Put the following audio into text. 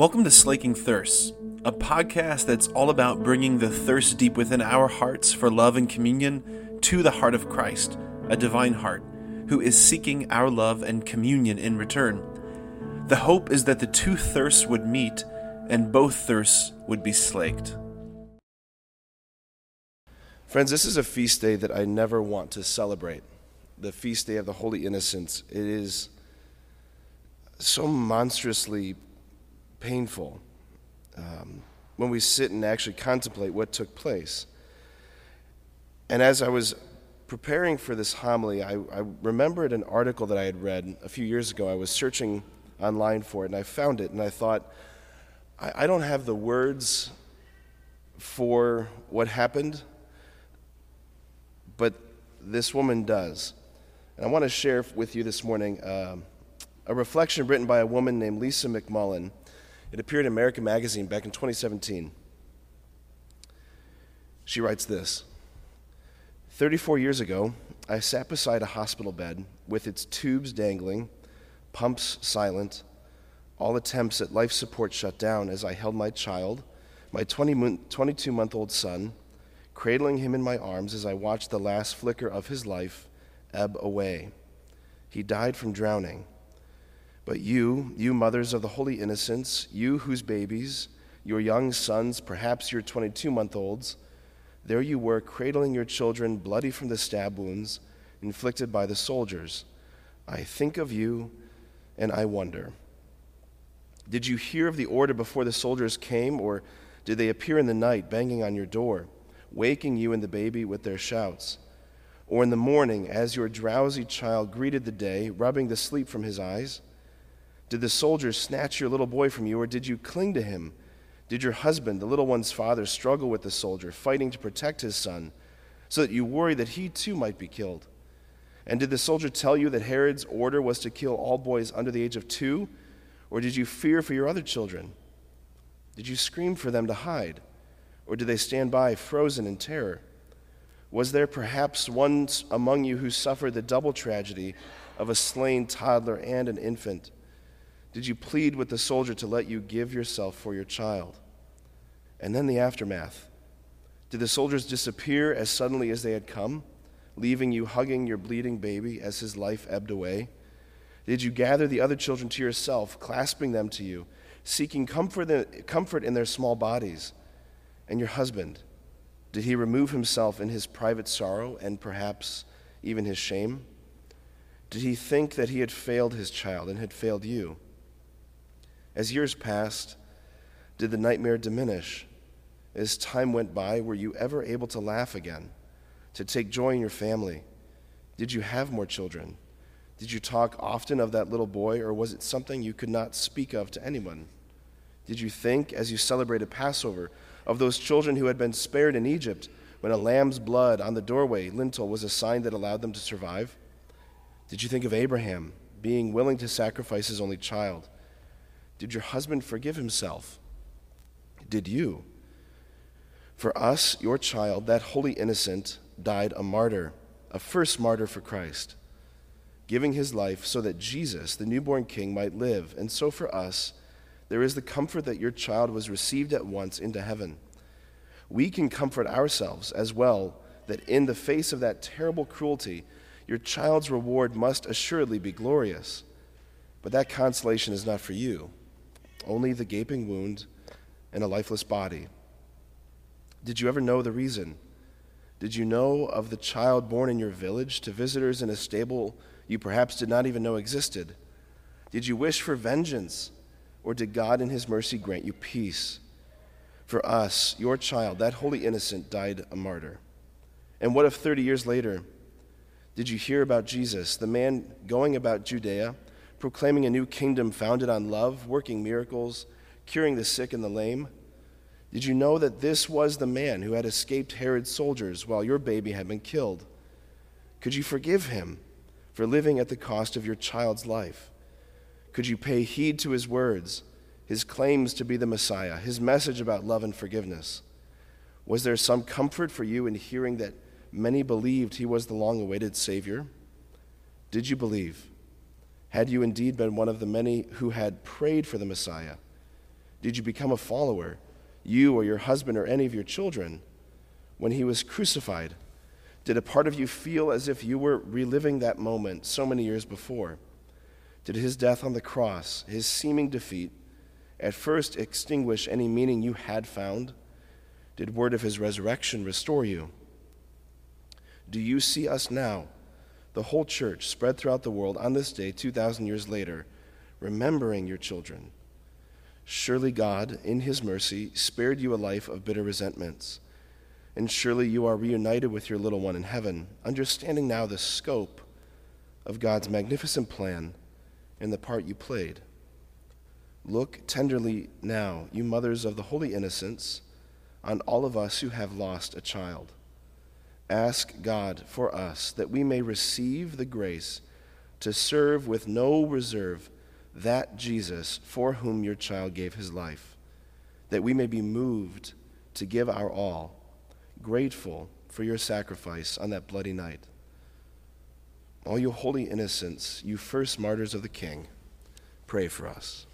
Welcome to Slaking Thirsts, a podcast that's all about bringing the thirst deep within our hearts for love and communion to the heart of Christ, a divine heart, who is seeking our love and communion in return. The hope is that the two thirsts would meet and both thirsts would be slaked. Friends, this is a feast day that I never want to celebrate. The feast day of the Holy Innocents. It is so monstrously painful um, when we sit and actually contemplate what took place. And as I was preparing for this homily, I, I remembered an article that I had read a few years ago. I was searching online for it, and I found it, and I thought, I, I don't have the words for what happened but this woman does. And I want to share with you this morning uh, a reflection written by a woman named Lisa McMullen. It appeared in American Magazine back in 2017. She writes this 34 years ago, I sat beside a hospital bed with its tubes dangling, pumps silent, all attempts at life support shut down as I held my child, my 22 month old son, cradling him in my arms as I watched the last flicker of his life ebb away. He died from drowning. But you, you mothers of the holy innocents, you whose babies, your young sons, perhaps your 22 month olds, there you were cradling your children bloody from the stab wounds inflicted by the soldiers. I think of you and I wonder. Did you hear of the order before the soldiers came, or did they appear in the night banging on your door? waking you and the baby with their shouts. Or in the morning, as your drowsy child greeted the day, rubbing the sleep from his eyes? Did the soldiers snatch your little boy from you, or did you cling to him? Did your husband, the little one's father, struggle with the soldier, fighting to protect his son, so that you worry that he too might be killed? And did the soldier tell you that Herod's order was to kill all boys under the age of two? Or did you fear for your other children? Did you scream for them to hide? Or did they stand by, frozen in terror? Was there perhaps one among you who suffered the double tragedy of a slain toddler and an infant? Did you plead with the soldier to let you give yourself for your child? And then the aftermath. Did the soldiers disappear as suddenly as they had come, leaving you hugging your bleeding baby as his life ebbed away? Did you gather the other children to yourself, clasping them to you, seeking comfort, in their small bodies? And your husband, did he remove himself in his private sorrow and perhaps even his shame? Did he think that he had failed his child and had failed you? As years passed, did the nightmare diminish? As time went by, were you ever able to laugh again, to take joy in your family? Did you have more children? Did you talk often of that little boy, or was it something you could not speak of to anyone? Did you think, as you celebrated Passover, of those children who had been spared in Egypt when a lamb's blood on the doorway lintel was a sign that allowed them to survive? Did you think of Abraham being willing to sacrifice his only child? Did your husband forgive himself? Did you? For us, your child, that holy innocent, died a martyr, a first martyr for Christ, giving his life so that Jesus, the newborn king, might live. And so for us, there is the comfort that your child was received at once into heaven. We can comfort ourselves as well that in the face of that terrible cruelty, your child's reward must assuredly be glorious. But that consolation is not for you, only the gaping wound and a lifeless body. Did you ever know the reason? Did you know of the child born in your village to visitors in a stable you perhaps did not even know existed? Did you wish for vengeance? Or did God in his mercy grant you peace? For us, your child, that holy innocent, died a martyr. And what if 30 years later, did you hear about Jesus, the man going about Judea, proclaiming a new kingdom founded on love, working miracles, curing the sick and the lame? Did you know that this was the man who had escaped Herod's soldiers while your baby had been killed? Could you forgive him for living at the cost of your child's life? Could you pay heed to his words, his claims to be the Messiah, his message about love and forgiveness? Was there some comfort for you in hearing that many believed he was the long awaited Savior? Did you believe? Had you indeed been one of the many who had prayed for the Messiah? Did you become a follower, you or your husband or any of your children, when he was crucified? Did a part of you feel as if you were reliving that moment so many years before? Did his death on the cross, his seeming defeat, at first extinguish any meaning you had found? Did word of his resurrection restore you? Do you see us now, the whole church spread throughout the world on this day, 2,000 years later, remembering your children? Surely God, in his mercy, spared you a life of bitter resentments. And surely you are reunited with your little one in heaven, understanding now the scope of God's magnificent plan and the part you played. Look tenderly now, you mothers of the holy innocents, on all of us who have lost a child. Ask God for us that we may receive the grace to serve with no reserve that Jesus for whom your child gave his life, that we may be moved to give our all, grateful for your sacrifice on that bloody night. All you holy innocents, you first martyrs of the King, pray for us.